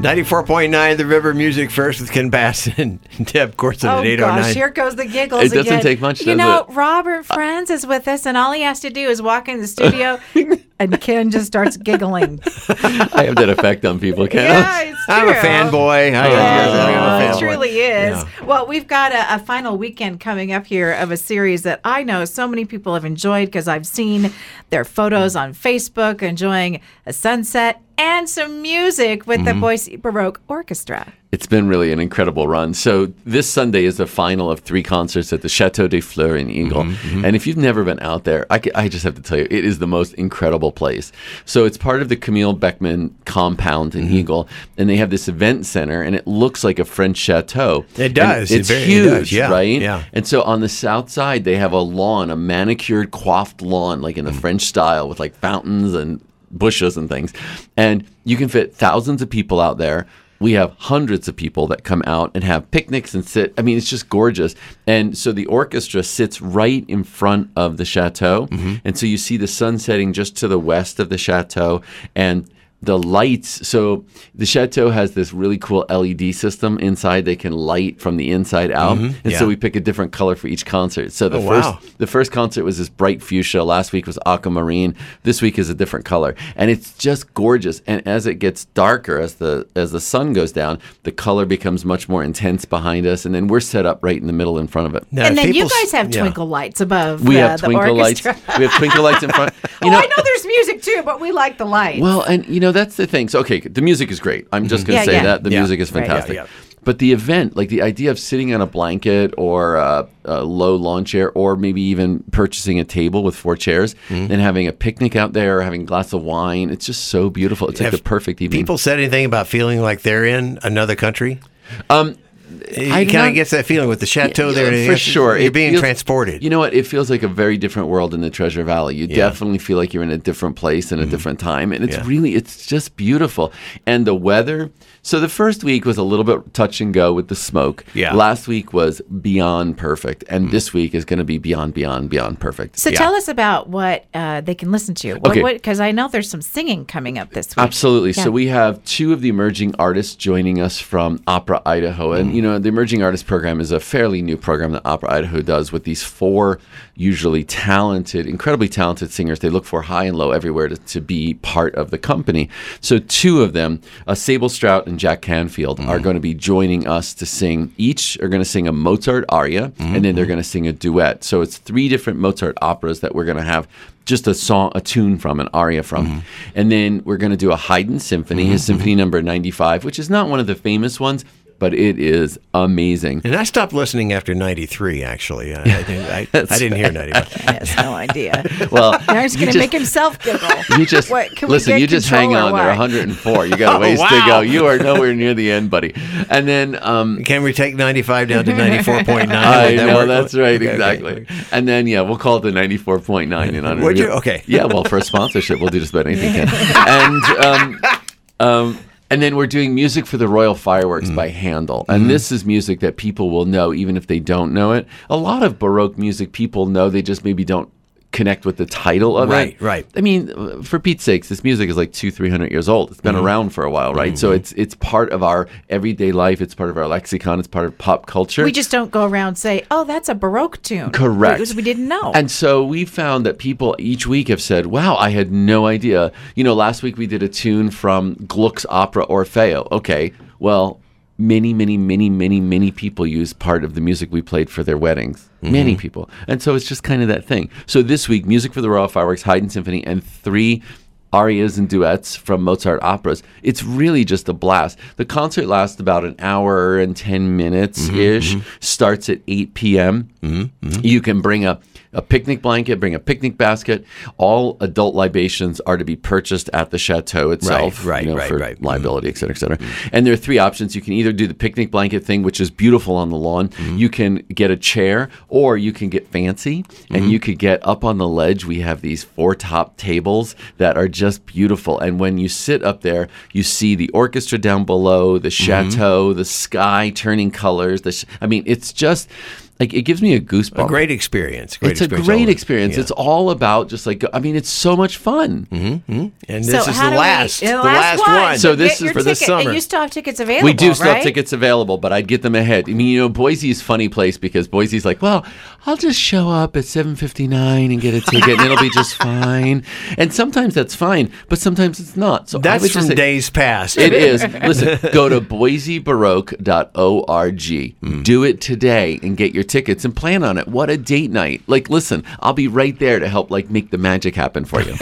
94.9 The River Music First with Ken Bass and Deb Corson Oh at 809. gosh, oh here goes the giggles It doesn't again. take much, You does know, it? Robert Franz is with us, and all he has to do is walk in the studio, and Ken just starts giggling. I have that effect on people, Ken. yeah, it's true. I'm a fanboy. I Yeah, I'm a it fanboy. truly is. Yeah. Well, we've got a, a final weekend coming up here of a series that I know so many people have enjoyed because I've seen their photos on Facebook enjoying a sunset and some music with Mm-hmm. the Boise Baroque Orchestra. It's been really an incredible run. So this Sunday is the final of three concerts at the Chateau des Fleurs in Eagle. Mm-hmm, And if you've never been out there, I, I just have to tell you, it is the most incredible place. So it's part of the Camille Beckman compound Mm-hmm. in Eagle, and they have this event center, and it looks like a French chateau. It And does. It It's very- it huge, does, yeah, right? yeah. And so on the south side, they have a lawn, a manicured, coiffed lawn, like in the French style, with like fountains and bushes and things. And you can fit thousands of people out there. We have hundreds of people that come out and have picnics and sit. I mean, it's just gorgeous. And so the orchestra sits right in front of the chateau. Mm-hmm. And so you see the sun setting just to the west of the chateau. And the lights. So the chateau has this really cool led system inside. They can light from the inside out. And yeah. so we pick a different color for each concert. So the Oh, first wow. the first concert was this bright fuchsia. Last week was aquamarine. This week is a different color. And it's just gorgeous. And as it gets darker as the as the sun goes down the color becomes much more intense behind us. And then we're set up right in the middle in front of it. Now, and then you guys have yeah. twinkle lights above we uh, have the twinkle lights. we have twinkle lights in front. You oh, I know there's music too, but we like the lights. Well, and you know that's the thing. So okay, the music is great. I'm just going to Yeah, say yeah. that the Yeah. music is Right. Fantastic. yeah. But the event, like the idea of sitting on a blanket or a, a low lawn chair, or maybe even purchasing a table with four chairs Mm-hmm. and having a picnic out there, or having a glass of wine, it's just so beautiful. It's like Have the perfect evening. People said anything about feeling like they're in another country? um, It I kind not- of gets that feeling with the chateau Yeah, there. and for sure. You're being feels- transported. You know what? It feels like a very different world in the Treasure Valley. You definitely feel like you're in a different place and a different time, and it's Mm-hmm. Yeah. really, it's just beautiful. And the weather. So the first week was a little bit touch and go with the smoke. Yeah. Mm-hmm. Last week was beyond perfect, and this week is going to be beyond, beyond, beyond perfect. so yeah. tell us about what uh, they can listen to. What, Okay. Because I know there's some singing coming up this week. Absolutely. Yeah. So we have two of the emerging artists joining us from Opera Idaho. And, you know, the Emerging Artist Program is a fairly new program that Opera Idaho does with these four usually talented, incredibly talented singers. They look for high and low everywhere to, to be part of the company. So two of them, uh, Sable Strout and Jack Canfield, are mm. going to be joining us to sing. Each are going to sing a Mozart aria, and then they're mm-hmm. going to sing a duet. So it's three different Mozart operas that we're going to have just a song, a tune from, an aria from. Mm-hmm. And then we're going to do a Haydn symphony, his mm-hmm. symphony number 95, which is not one of the famous ones, but it is amazing. and I stopped listening after 93, actually. I, I, didn't, I, I didn't hear 95. He has no idea. Well, Now he's going to make himself giggle. You just What, can listen. get You just hang on. There are 104. You got a Oh, ways to go. You are nowhere near the end, buddy. And then um, Can we take 95 down to 94.9? I Would that know work? that's right, Okay, okay, exactly. okay. And then yeah, we'll call it the ninety four point nine in honor. Would you? Okay. Yeah, well, for a sponsorship, we'll do just about anything. Ken. and um, um, and then we're doing music for the Royal Fireworks Mm. by Handel, Mm-hmm. and this is music that people will know even if they don't know it. A lot of Baroque music people know, they just maybe don't connect with the title of Right, it. right. Right. I mean, uh, for Pete's sakes, this music is like two, three hundred years old. It's been Mm-hmm. around for a while, right? So it's it's part of our everyday life. It's part of our lexicon. It's part of pop culture. We just don't go around say, "Oh, that's a Baroque tune." Correct. Because we didn't know. And so we found that people each week have said, wow, I had no idea. You know, last week we did a tune from Gluck's opera Orfeo. Okay, well, many, many, many, many, many people use part of the music we played for their weddings. Mm-hmm. Many people. And so it's just kind of that thing. So this week, music for the Royal Fireworks, Haydn Symphony, and three arias and duets from Mozart operas. It's really just a blast. The concert lasts about an hour and 10 minutes mm-hmm, ish, mm-hmm. starts at 8 p.m. You can bring a a picnic blanket, bring a picnic basket. All adult libations are to be purchased at the chateau itself, right, you know, right, for right. Mm-hmm. liability, et cetera, et cetera. Mm-hmm. And there are three options. You can either do the picnic blanket thing, which is beautiful on the lawn. Mm-hmm. You can get a chair, or you can get fancy, and you could get up on the ledge. We have these four top tables that are just beautiful. And when you sit up there, you see the orchestra down below, the chateau, the sky turning colors. The sh- I mean, it's just like it gives me a goosebump. A great experience. Great it's experience a great experience. yeah. It's all about just like I mean, it's so much fun. Mm-hmm, mm-hmm. and this So is the do we- last, the the last last one. one. So Get this is for the ticket- summer. And you still have tickets available. We do still right? have tickets available, but I'd get them ahead. I mean, you know, Boise's a funny place because Boise's like, well, I'll just show up at 7.59 and get a ticket and it'll be just fine. And sometimes that's fine, but sometimes it's not. So I That's would just from say- days past. It is. Listen, go to boisebaroque.org. Mm-hmm. Do it today and get your tickets and plan on it. What a date night. Like, listen, I'll be right there to help like make the magic happen for you.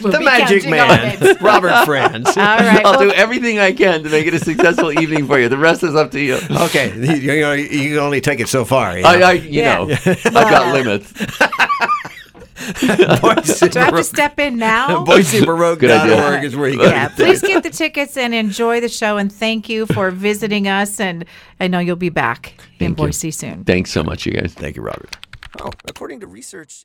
We'll the magic man. Robert Franz. All right. I'll well, do everything I can to make it a successful evening for you. The rest is up to you. Okay, you, know, you can only take it so far. You know? I, I you Yeah. know, I've got limits. Boise, do I have to step in now? Good idea. BoiseBaroque.org is where you go. yeah, please get the tickets and enjoy the show. And thank you for visiting us. And I know you'll be back in Thank you. Boise soon. Thanks so much, you guys. Thank you, Robert. Oh, according to research.